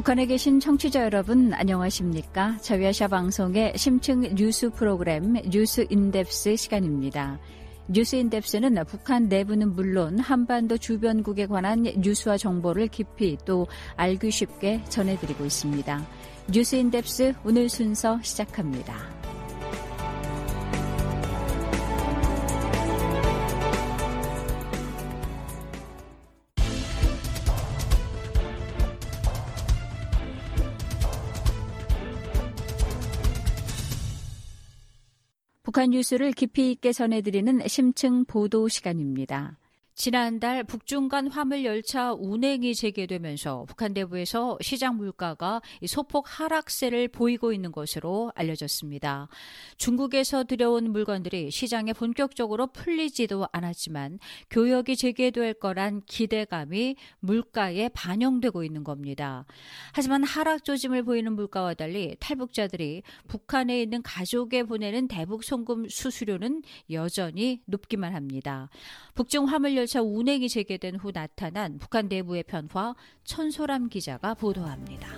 북한에 계신 청취자 여러분 안녕하십니까? 자유아시아 방송의 심층 뉴스 프로그램 뉴스 In-Depth 시간입니다. 뉴스 In-Depth는 북한 내부는 물론 한반도 주변국에 관한 뉴스와 정보를 깊이 또 알기 쉽게 전해드리고 있습니다. 뉴스 In-Depth 오늘 순서 시작합니다. 북한 뉴스를 깊이 있게 전해드리는 심층 보도 시간입니다. 지난달 북중 간 화물 열차 운행이 재개되면서 북한 내부에서 시장 물가가 소폭 하락세를 보이고 있는 것으로 알려졌습니다. 중국에서 들여온 물건들이 시장에 본격적으로 풀리지도 않았지만 교역이 재개될 거란 기대감이 물가에 반영되고 있는 겁니다. 하지만 하락 조짐을 보이는 물가와 달리 탈북자들이 북한에 있는 가족에 보내는 대북 송금 수수료는 여전히 높기만 합니다. 북중 화물 열차 열차 운행이 재개된 후 나타난 북한 내부의 변화 천소람 기자가 보도합니다.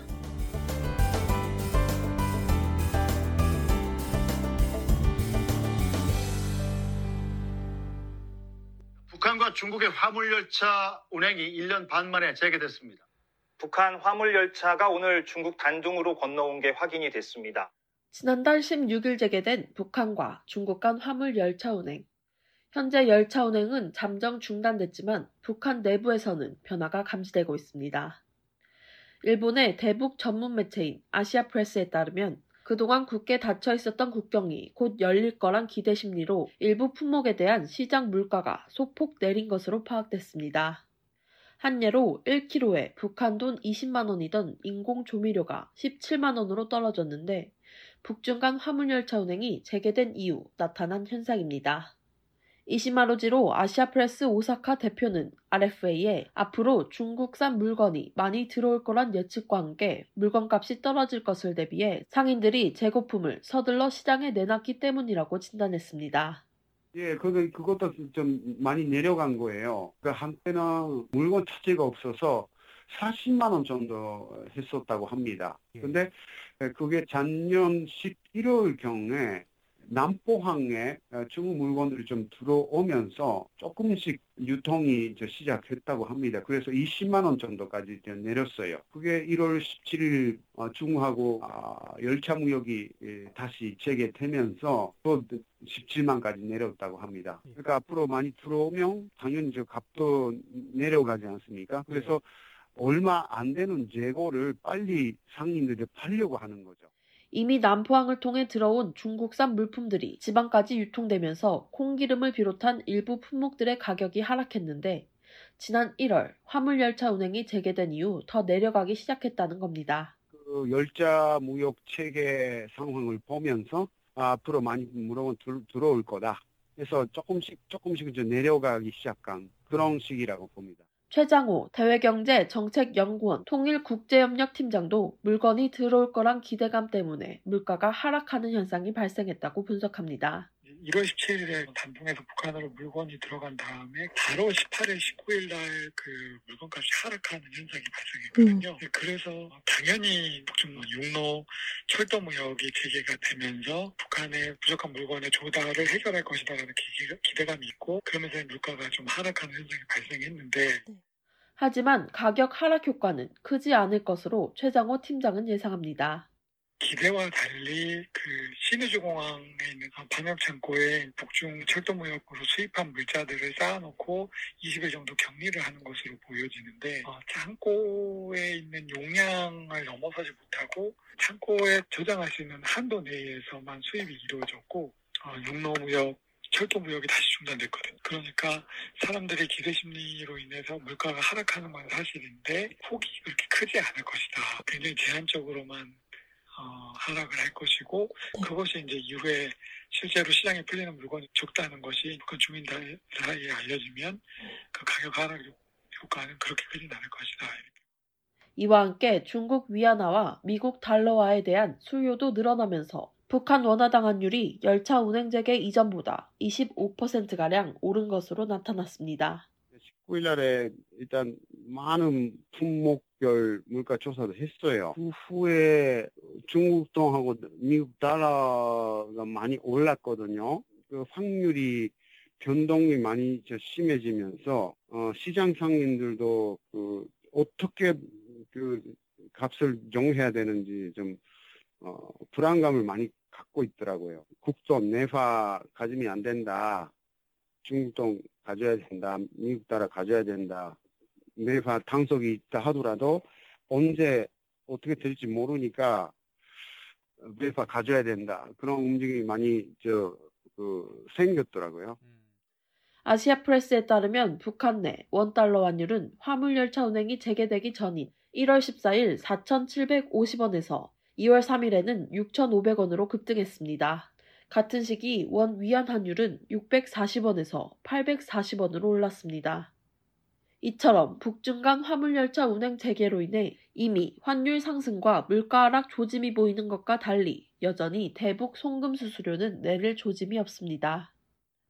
북한과 중국의 화물열차 운행이 1년 반 만에 재개됐습니다. 북한 화물열차가 오늘 중국 단둥으로 건너온 게 확인이 됐습니다. 지난달 16일 재개된 북한과 중국 간 화물열차 운행. 현재 열차 운행은 잠정 중단됐지만 북한 내부에서는 변화가 감지되고 있습니다. 일본의 대북 전문 매체인 아시아 프레스에 따르면 그동안 굳게 닫혀 있었던 국경이 곧 열릴 거란 기대 심리로 일부 품목에 대한 시장 물가가 소폭 내린 것으로 파악됐습니다. 한 예로 1kg에 북한 돈 20만 원이던 인공 조미료가 17만 원으로 떨어졌는데 북중 간 화물열차 운행이 재개된 이후 나타난 현상입니다. 이시마루지로 아시아프레스 오사카 대표는 RFA에 앞으로 중국산 물건이 많이 들어올 거란 예측과 함께 물건값이 떨어질 것을 대비해 상인들이 재고품을 서둘러 시장에 내놨기 때문이라고 진단했습니다. 예, 그, 그것도 좀 많이 내려간 거예요. 그 한때는 물건 차지가 없어서 40만 원 정도 했었다고 합니다. 예. 근데 그게 작년 11월 경에 남포항에 어, 중국 물건들이 좀 들어오면서 조금씩 유통이 이제 시작했다고 합니다. 그래서 20만 원 정도까지 이제 내렸어요. 그게 1월 17일 어, 중국하고 아, 열차 무역이 예, 다시 재개되면서 또 17만까지 내렸다고 합니다. 그러니까 앞으로 많이 들어오면 당연히 저 값도 내려가지 않습니까? 그래서 얼마 안 되는 재고를 빨리 상인들이 팔려고 하는 거죠. 이미 남포항을 통해 들어온 중국산 물품들이 지방까지 유통되면서 콩기름을 비롯한 일부 품목들의 가격이 하락했는데 지난 1월 화물열차 운행이 재개된 이후 더 내려가기 시작했다는 겁니다. 그 열차 무역 체계 상황을 보면서 앞으로 많이 물건 들어올 거다. 그래서 조금씩 조금씩 이제 내려가기 시작한 그런 시기라고 봅니다. 최장호 대외경제 정책연구원 통일국제협력팀장도 물건이 들어올 거란 기대감 때문에 물가가 하락하는 현상이 발생했다고 분석합니다. 1월 17일에 단둥에서 북한으로 물건이 들어간 다음에 바로 18일, 19일 날 그 물건값이 하락하는 현상이 발생했거든요. 음. 그래서 당연히 북중 육로 철도 무역이 재개가 되면서 북한의 부족한 물건의 조달을 해결할 것이다라는 기대 감이 있고 그러면서 물가가 좀 하락하는 현상이 발생했는데 네. 하지만 가격 하락 효과는 크지 않을 것으로 최장호 팀장은 예상합니다. 기대와 달리 그 신의주 공항에 있는 방역 창고에 북중 철도 무역으로 수입한 물자들을 쌓아놓고 20일 정도 격리를 하는 것으로 보여지는데 어, 창고에 있는 용량을 넘어서지 못하고 창고에 저장할 수 있는 한도 내에서만 수입이 이루어졌고 어, 육로 무역 철도 무역이 다시 중단됐거든. 그러니까 사람들의 기대 심리로 인해서 물가가 하락하는 건 사실인데 폭이 그렇게 크지 않을 것이다. 굉장히 제한적으로만 어, 하락을 할 것이고 네. 그것이 이제 이후에 실제로 시장에 풀리는 물건이 적다는 것이 북한 주민들 사이에 알려지면 그 가격 하락 효과는 그렇게 크진 않을 것이다. 이와 함께 중국 위안화와 미국 달러화에 대한 수요도 늘어나면서 북한 원화 당 환율이 열차 운행 재개 이전보다 25%가량 오른 것으로 나타났습니다. 19일 날에 일단 많은 품목별 물가 조사도 했어요. 그 후에 중국 동하고 미국 달러가 많이 올랐거든요. 그 확률이 변동이 많이 심해지면서 어, 시장 상인들도 그 어떻게 그 값을 정해야 되는지 좀 어, 불안감을 많이 갖고 있더라고요. 국돈 내화 가지면 안 된다. 중국돈 가져야 된다. 미국 달러 가져야 된다. 내화 당속이 있다 하더라도 언제 어떻게 될지 모르니까 내화 가져야 된다. 그런 움직임이 많이 저 그 생겼더라고요. 아시아 프레스에 따르면 북한 내 원달러 환율은 화물열차 운행이 재개되기 전인 1월 14일 4,750원에서 2월 3일에는 6,500원으로 급등했습니다. 같은 시기 원 위안 환율은 640원에서 840원으로 올랐습니다. 이처럼 북중 간 화물열차 운행 재개로 인해 이미 환율 상승과 물가 하락 조짐이 보이는 것과 달리 여전히 대북 송금 수수료는 내릴 조짐이 없습니다.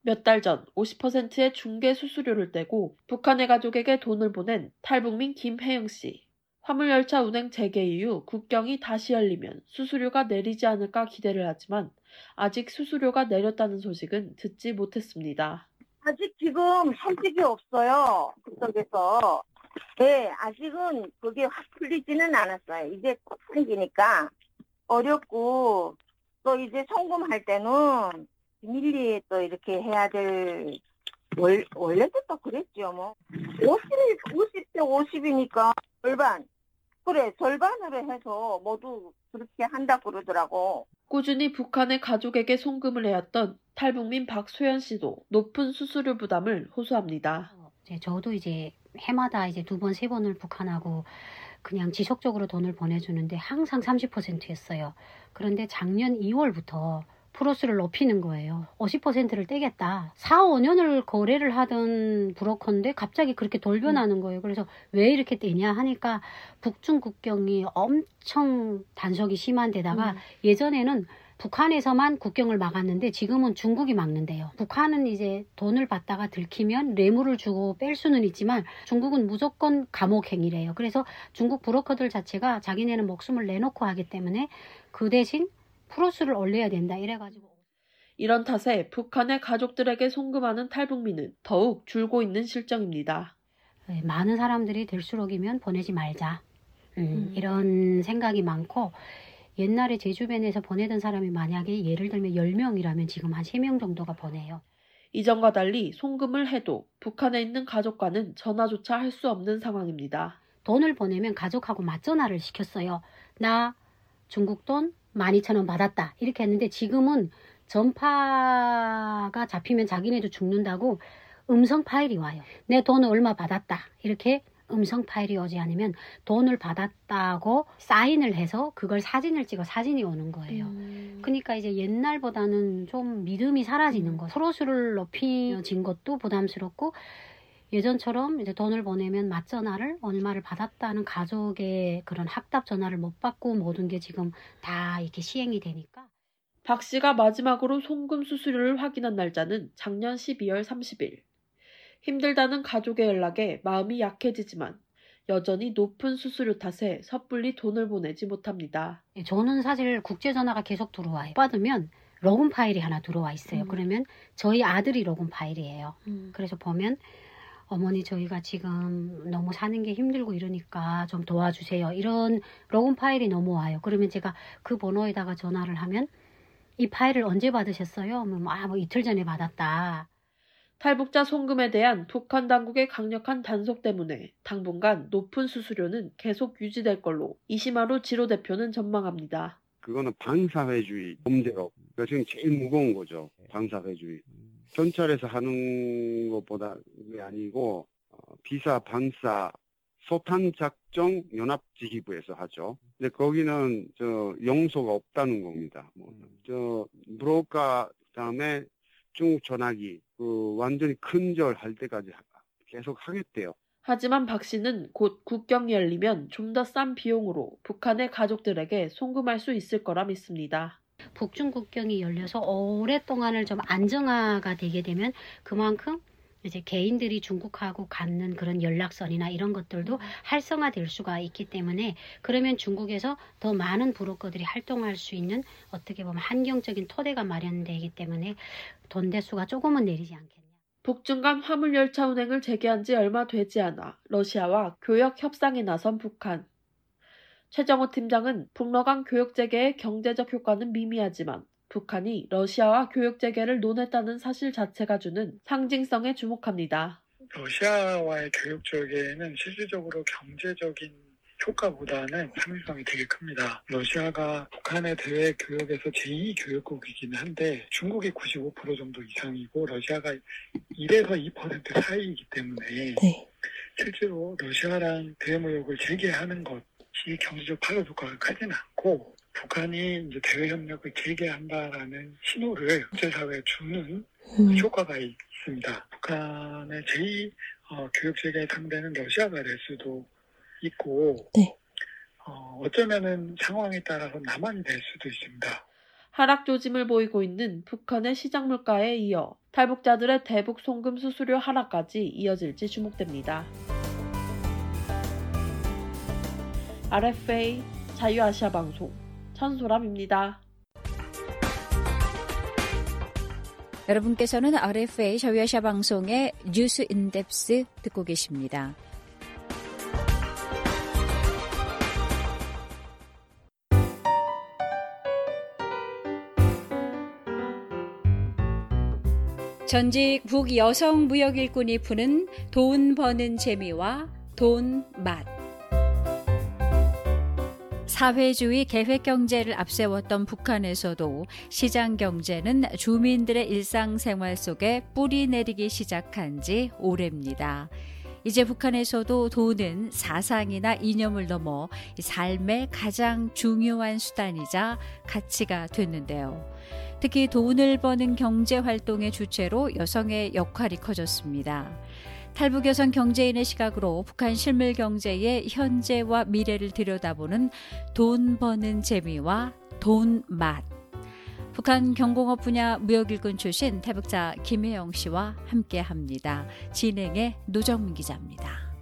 몇 달 전 50%의 중개 수수료를 떼고 북한의 가족에게 돈을 보낸 탈북민 김혜영 씨. 화물열차 운행 재개 이후 국경이 다시 열리면 수수료가 내리지 않을까 기대를 하지만 아직 수수료가 내렸다는 소식은 듣지 못했습니다. 아직 지금 현직이 없어요. 그쪽에서. 네, 아직은 그게 확 풀리지는 않았어요. 이제 곧 풀리니까 어렵고 또 이제 송금할 때는 밀리 또 이렇게 해야 될 월, 원래도 또 그랬죠, 뭐. 50, 50대 50이니까 절반. 그래, 절반으로 해서 모두 그렇게 한다고 그러더라고. 꾸준히 북한의 가족에게 송금을 해왔던 탈북민 박소연 씨도 높은 수수료 부담을 호소합니다. 이제 저도 이제 해마다 이제 두 번, 세 번을 북한하고 그냥 지속적으로 돈을 보내주는데 항상 30%였어요. 그런데 작년 2월부터 프로스를 높이는 거예요. 50%를 떼겠다. 4, 5년을 거래를 하던 브로커인데 갑자기 그렇게 돌변하는 거예요. 그래서 왜 이렇게 떼냐 하니까 북중 국경이 엄청 단속이 심한 데다가 음. 예전에는 북한에서만 국경을 막았는데 지금은 중국이 막는데요. 북한은 이제 돈을 받다가 들키면 뇌물을 주고 뺄 수는 있지만 중국은 무조건 감옥행위래요. 그래서 중국 브로커들 자체가 자기네는 목숨을 내놓고 하기 때문에 그 대신 프로스를 올려야 된다 이래가지고 이런 탓에 북한의 가족들에게 송금하는 탈북민은 더욱 줄고 있는 실정입니다. 네, 많은 사람들이 될수록이면 보내지 말자 음, 음. 이런 생각이 많고 옛날에 제 주변에서 보내던 사람이 만약에 예를 들면 10명이라면 지금 한 3명 정도가 보내요. 이전과 달리 송금을 해도 북한에 있는 가족과는 전화조차 할 수 없는 상황입니다. 돈을 보내면 가족하고 맞전화를 시켰어요. 나 중국 돈 12,000원 받았다. 이렇게 했는데 지금은 전파가 잡히면 자기네도 죽는다고 음성 파일이 와요. 내 돈을 얼마 받았다. 이렇게 음성 파일이 오지 않으면 돈을 받았다고 사인을 해서 그걸 사진을 찍어 사진이 오는 거예요. 그러니까 이제 옛날보다는 좀 믿음이 사라지는 거. 서로수를 높이진 것도 부담스럽고 예전처럼 이제 돈을 보내면 맞전화를 얼마를 받았다는 가족의 그런 학답 전화를 못 받고 모든 게 지금 다 이렇게 시행이 되니까 박 씨가 마지막으로 송금 수수료를 확인한 날짜는 작년 12월 30일. 힘들다는 가족의 연락에 마음이 약해지지만 여전히 높은 수수료 탓에 섣불리 돈을 보내지 못합니다. 예, 저는 사실 국제 전화가 계속 들어와요. 받으면 로금 파일이 하나 들어와 있어요. 음. 그러면 저희 아들이 로금 파일이에요. 그래서 보면 어머니 저희가 지금 너무 사는 게 힘들고 이러니까 좀 도와주세요. 이런 로금 파일이 넘어와요. 그러면 제가 그 번호에다가 전화를 하면 이 파일을 언제 받으셨어요? 그러면 아, 뭐 이틀 전에 받았다. 탈북자 송금에 대한 북한 당국의 강력한 단속 때문에 당분간 높은 수수료는 계속 유지될 걸로 이시마루 지로 대표는 전망합니다. 그거는 반사회주의 범죄로 그 지금 제일 무거운 거죠. 반사회주의. 경찰에서 하는 것보다 그게 아니고 어, 비사 반사 소탄 작정 연합지휘부에서 하죠. 근데 거기는 저 용서가 없다는 겁니다. 뭐, 저 브로커 그다음에 중국 전화기 그 완전히 큰절 할 때까지 하- 계속 하겠대요. 하지만 박 씨는 곧 국경이 열리면 좀 더 싼 비용으로 북한의 가족들에게 송금할 수 있을 거라 믿습니다. 북중 국경이 열려서 오랫동안을 좀 안정화가 되게 되면 그만큼 이제 개인들이 중국하고 갖는 그런 연락선이나 이런 것들도 활성화될 수가 있기 때문에 그러면 중국에서 더 많은 브로커들이 활동할 수 있는 어떻게 보면 환경적인 토대가 마련되기 때문에 돈 대수가 조금은 내리지 않겠냐. 북중 간 화물열차 운행을 재개한 지 얼마 되지 않아 러시아와 교역 협상에 나선 북한. 최정호 팀장은 북러간 교역 재개의 경제적 효과는 미미하지만 북한이 러시아와 교역 재개를 논했다는 사실 자체가 주는 상징성에 주목합니다. 러시아와의 교육 쪽에는 실질적으로 경제적인 효과보다는 상징성이 되게 큽니다. 러시아가 북한의 대외 교역에서 제2 교역국이긴 한데 중국이 95% 정도 이상이고 러시아가 1에서 2% 사이이기 때문에 네. 실제로 러시아랑 대무역을 재개하는 것 이 경제적 파급 효과가 크지는 않고 북한이 이제 대외 협력을 재개한다라는 신호를 국제사회에 주는 음, 효과가 있습니다. 북한의 제2 어, 교육 세계의 상대는 러시아가 될 수도 있고, 네. 어, 어쩌면은 상황에 따라서 남한이 될 수도 있습니다. 하락 조짐을 보이고 있는 북한의 시장 물가에 이어 탈북자들의 대북 송금 수수료 하락까지 이어질지 주목됩니다. RFA 자유아시아 방송 천소람입니다. 여러분께서는 RFA 자유아시아 방송의 뉴스 인덱스 듣고 계십니다. 전직 북 여성 무역 일꾼이 푸는 돈 버는 재미와 돈 맛. 사회주의 계획 경제를 앞세웠던 북한에서도 시장 경제는 주민들의 일상생활 속에 뿌리 내리기 시작한 지 오래입니다. 이제 북한에서도 돈은 사상이나 이념을 넘어 삶의 가장 중요한 수단이자 가치가 됐는데요. 특히 돈을 버는 경제 활동의 주체로 여성의 역할이 커졌습니다. 탈북 여성 경제인의 시각으로 북한 실물 경제의 현재와 미래를 들여다보는 돈 버는 재미와 돈 맛. 북한 경공업 분야 무역일꾼 출신 태북자 김혜영 씨와 함께 합니다. 진행의 노정민 기자입니다.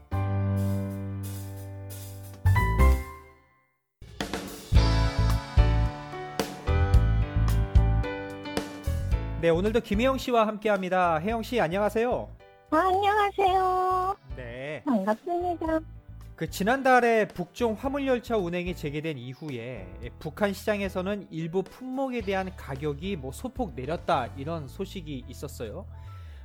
네, 오늘도 김혜영 씨와 함께 합니다. 혜영 씨 안녕하세요. 아, 안녕하세요. 네, 반갑습니다. 그 지난달에 북중 화물 열차 운행이 재개된 이후에 북한 시장에서는 일부 품목에 대한 가격이 뭐 소폭 내렸다 이런 소식이 있었어요.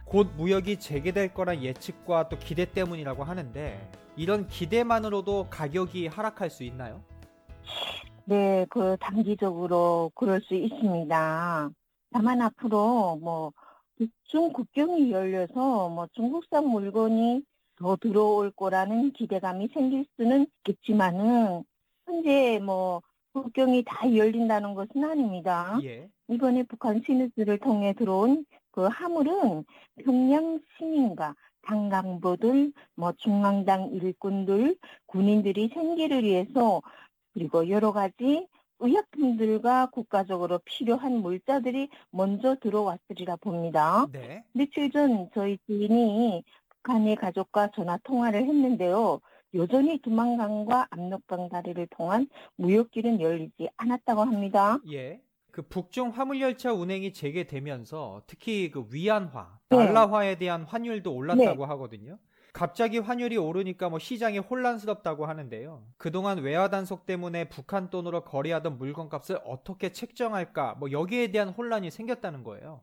곧 무역이 재개될 거란 예측과 또 기대 때문이라고 하는데 이런 기대만으로도 가격이 하락할 수 있나요? 네, 그 단기적으로 그럴 수 있습니다. 다만 앞으로 뭐 북중 국경이 열려서 뭐 중국산 물건이 더 들어올 거라는 기대감이 생길 수는 있겠지만은 현재 뭐 국경이 다 열린다는 것은 아닙니다. 예. 이번에 북한 신우들을 통해 들어온 그 화물은 평양 시민과 당강보들, 뭐 중앙당 일꾼들, 군인들이 생계를 위해서 그리고 여러 가지 의약품들과 국가적으로 필요한 물자들이 먼저 들어왔으리라 봅니다. 네. 며칠 전 저희 지인이 북한의 가족과 전화 통화를 했는데요. 여전히 두만강과 압록강 다리를 통한 무역길은 열리지 않았다고 합니다. 예. 그 북중 화물열차 운행이 재개되면서 특히 그 위안화, 네. 달러화에 대한 환율도 올랐다고 하거든요. 갑자기 환율이 오르니까 뭐 시장이 혼란스럽다고 하는데요. 그동안 외화 단속 때문에 북한 돈으로 거래하던 물건 값을 어떻게 책정할까? 뭐 여기에 대한 혼란이 생겼다는 거예요.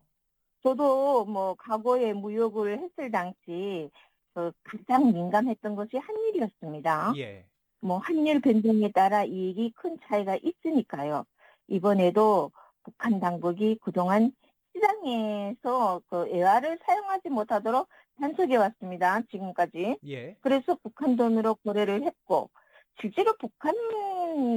저도 뭐 과거에 무역을 했을 당시 그 가장 민감했던 것이 한일이었습니다. 예. 뭐 환율 변동에 따라 이익이 큰 차이가 있으니까요. 이번에도 북한 당국이 그동안 시장에서 그 외화를 사용하지 못하도록 단속해 왔습니다. 지금까지. 예. 그래서 북한 돈으로 거래를 했고 실제로 북한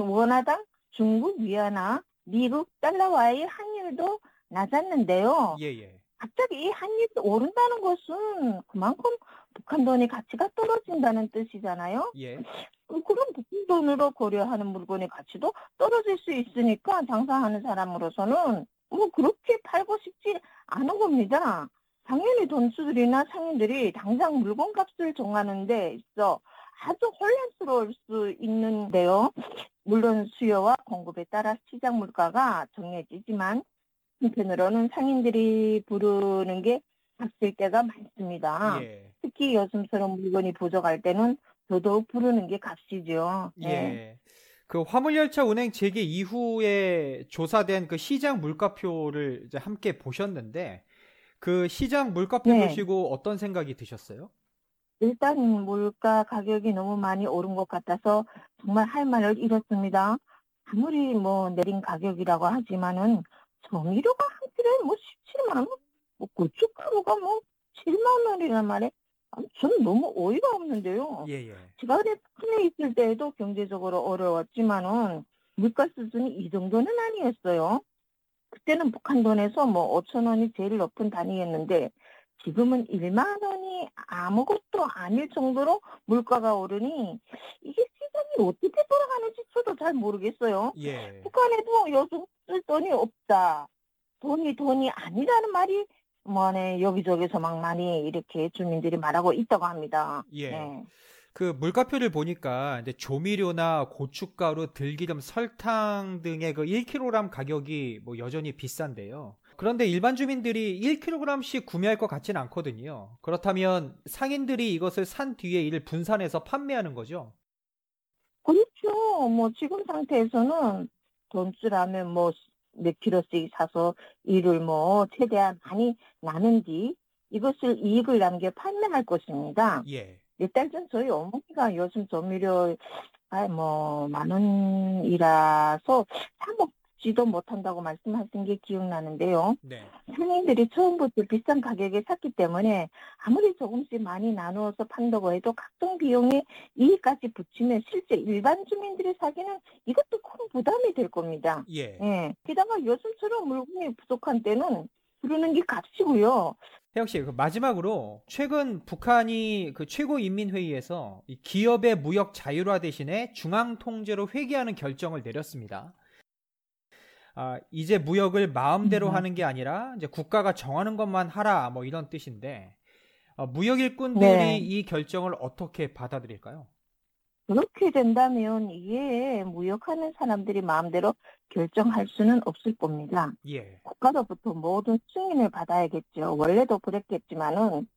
원화당 중국 위안화, 미국 달러와의 환율도 낮았는데요. 예, 예. 갑자기 이 환율이 오른다는 것은 그만큼 북한 돈의 가치가 떨어진다는 뜻이잖아요. 예. 어, 그럼 북한 돈으로 거래하는 물건의 가치도 떨어질 수 있으니까 장사하는 사람으로서는 뭐 그렇게 팔고 싶지 않은 겁니다. 당연히 돈수들이나 상인들이 당장 물건값을 정하는 데 있어 아주 혼란스러울 수 있는데요. 물론 수요와 공급에 따라 시장 물가가 정해지지만 한편으로는 상인들이 부르는 게 값일 때가 많습니다. 예. 특히 여슴스러운 물건이 부족할 때는 더더욱 부르는 게 값이죠. 예. 네. 그 화물열차 운행 재개 이후에 조사된 그 시장 물가표를 이제 함께 보셨는데 그 시장 물가표 네. 보시고 어떤 생각이 드셨어요? 일단 물가 가격이 너무 많이 오른 것 같아서 정말 할 말을 잃었습니다. 아무리 뭐 내린 가격이라고 하지만은 정미료가 한 킬로에 뭐 17만 원, 뭐 고춧가루가 뭐 7만 원이란 말에 아, 저는 너무 어이가 없는데요. 예, 예. 제가 그래 푼에 있을 때에도 경제적으로 어려웠지만은 물가 수준이 이 정도는 아니었어요. 그때는 북한 돈에서 뭐 5천 원이 제일 높은 단위였는데 지금은 1만 원이 아무것도 아닐 정도로 물가가 오르니 이게 시장이 어떻게 돌아가는지 저도 잘 모르겠어요. 예. 북한에도 요즘 쓸 돈이 없다. 돈이 돈이 아니라는 말이 뭐네 여기저기서 막 많이 이렇게 주민들이 말하고 있다고 합니다. 예. 네. 그 물가표를 보니까 이제 조미료나 고춧가루, 들기름, 설탕 등의 그 1kg 가격이 뭐 여전히 비싼데요. 그런데 일반 주민들이 1kg씩 구매할 것 같지는 않거든요. 그렇다면 상인들이 이것을 산 뒤에 이를 분산해서 판매하는 거죠. 그렇죠. 뭐 지금 상태에서는 돈줄하면 뭐 몇 킬로씩 사서 이를 뭐 최대한 많이 나눈 뒤 이것을 이익을 남겨 판매할 것입니다. 예. 전 저희 어머니가 요즘 조미료 아뭐 만 원 이라서 사 먹지도 못한다고 말씀하신 게 기억나는데요. 네. 상인들이 처음부터 비싼 가격에 샀기 때문에 아무리 조금씩 많이 나누어서 판다고 해도 각종 비용에 이익까지 붙이면 실제 일반 주민들이 사기는 이것도 큰 부담이 될 겁니다. 예. 예. 게다가 요즘처럼 물건이 부족한 때는 부르는 게 값이고요. 혜영 씨, 그 마지막으로 최근 북한이 그 최고인민회의에서 이 기업의 무역 자율화 대신에 중앙 통제로 회귀하는 결정을 내렸습니다. 아, 이제 무역을 마음대로 음. 하는 게 아니라 이제 국가가 정하는 것만 하라 뭐 이런 뜻인데 어, 무역 일꾼들이 네. 이 결정을 어떻게 받아들일까요? 그렇게 된다면 이게 무역하는 사람들이 마음대로 결정할 수는 없을 겁니다. 예. 국가로부터 모든 승인을 받아야겠죠. 원래도 그랬겠지만은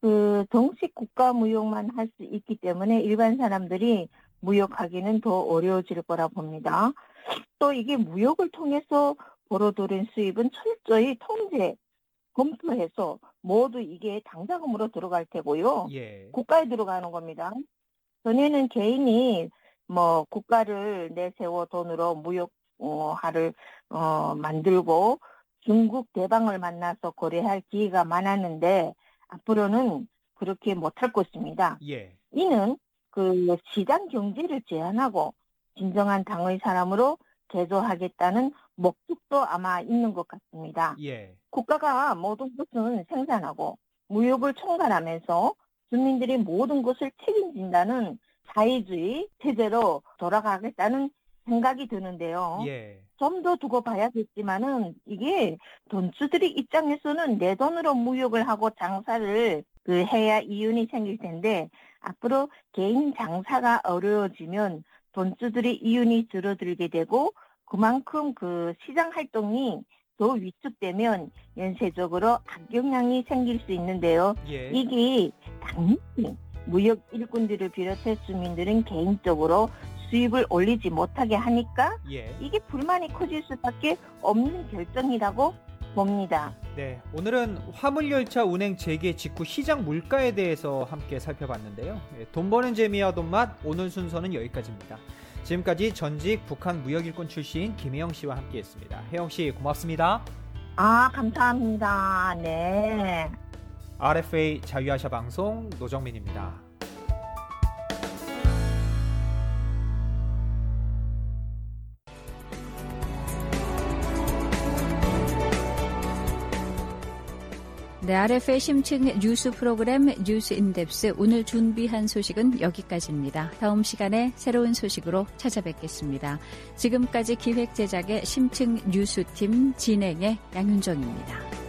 그 정식 국가 무역만 할 수 있기 때문에 일반 사람들이 무역하기는 더 어려워질 거라 봅니다. 또 이게 무역을 통해서 벌어들인 수입은 철저히 통제, 검토해서 모두 이게 당자금으로 들어갈 테고요. 예. 국가에 들어가는 겁니다. 전에는 개인이 뭐 국가를 내세워 돈으로 무역화를 어, 만들고 중국 대방을 만나서 거래할 기회가 많았는데 앞으로는 그렇게 못할 것입니다. 예. 이는 그 시장 경제를 제한하고 진정한 당의 사람으로 개조하겠다는 목적도 아마 있는 것 같습니다. 예. 국가가 모든 것은 생산하고 무역을 총괄하면서 주민들이 모든 것을 책임진다는 사회주의 체제로 돌아가겠다는 생각이 드는데요. 예. 좀 더 두고 봐야겠지만은 이게 돈주들이 입장에서는 내 돈으로 무역을 하고 장사를 그 해야 이윤이 생길 텐데 앞으로 개인 장사가 어려워지면 돈주들이 이윤이 줄어들게 되고 그만큼 그 시장 활동이 더 위축되면 연쇄적으로 악영향이 생길 수 있는데요. 예. 이게 당연히 무역 일꾼들을 비롯해 주민들은 개인적으로 수입을 올리지 못하게 하니까 예. 이게 불만이 커질 수밖에 없는 결정이라고 봅니다. 네, 오늘은 화물열차 운행 재개 직후 시장 물가에 대해서 함께 살펴봤는데요. 예, 돈 버는 재미와 돈맛 오늘 순서는 여기까지입니다. 지금까지 전직 북한 무역일꾼 출신 김혜영 씨와 함께했습니다. 혜영 씨 고맙습니다. 아, 감사합니다. 네. RFA 자유아시아 방송 노정민입니다. 네, RF의 심층 뉴스 프로그램 뉴스 인덱스 오늘 준비한 소식은 여기까지입니다. 다음 시간에 새로운 소식으로 찾아뵙겠습니다. 지금까지 기획 제작의 심층 뉴스팀 진행의 양윤정입니다.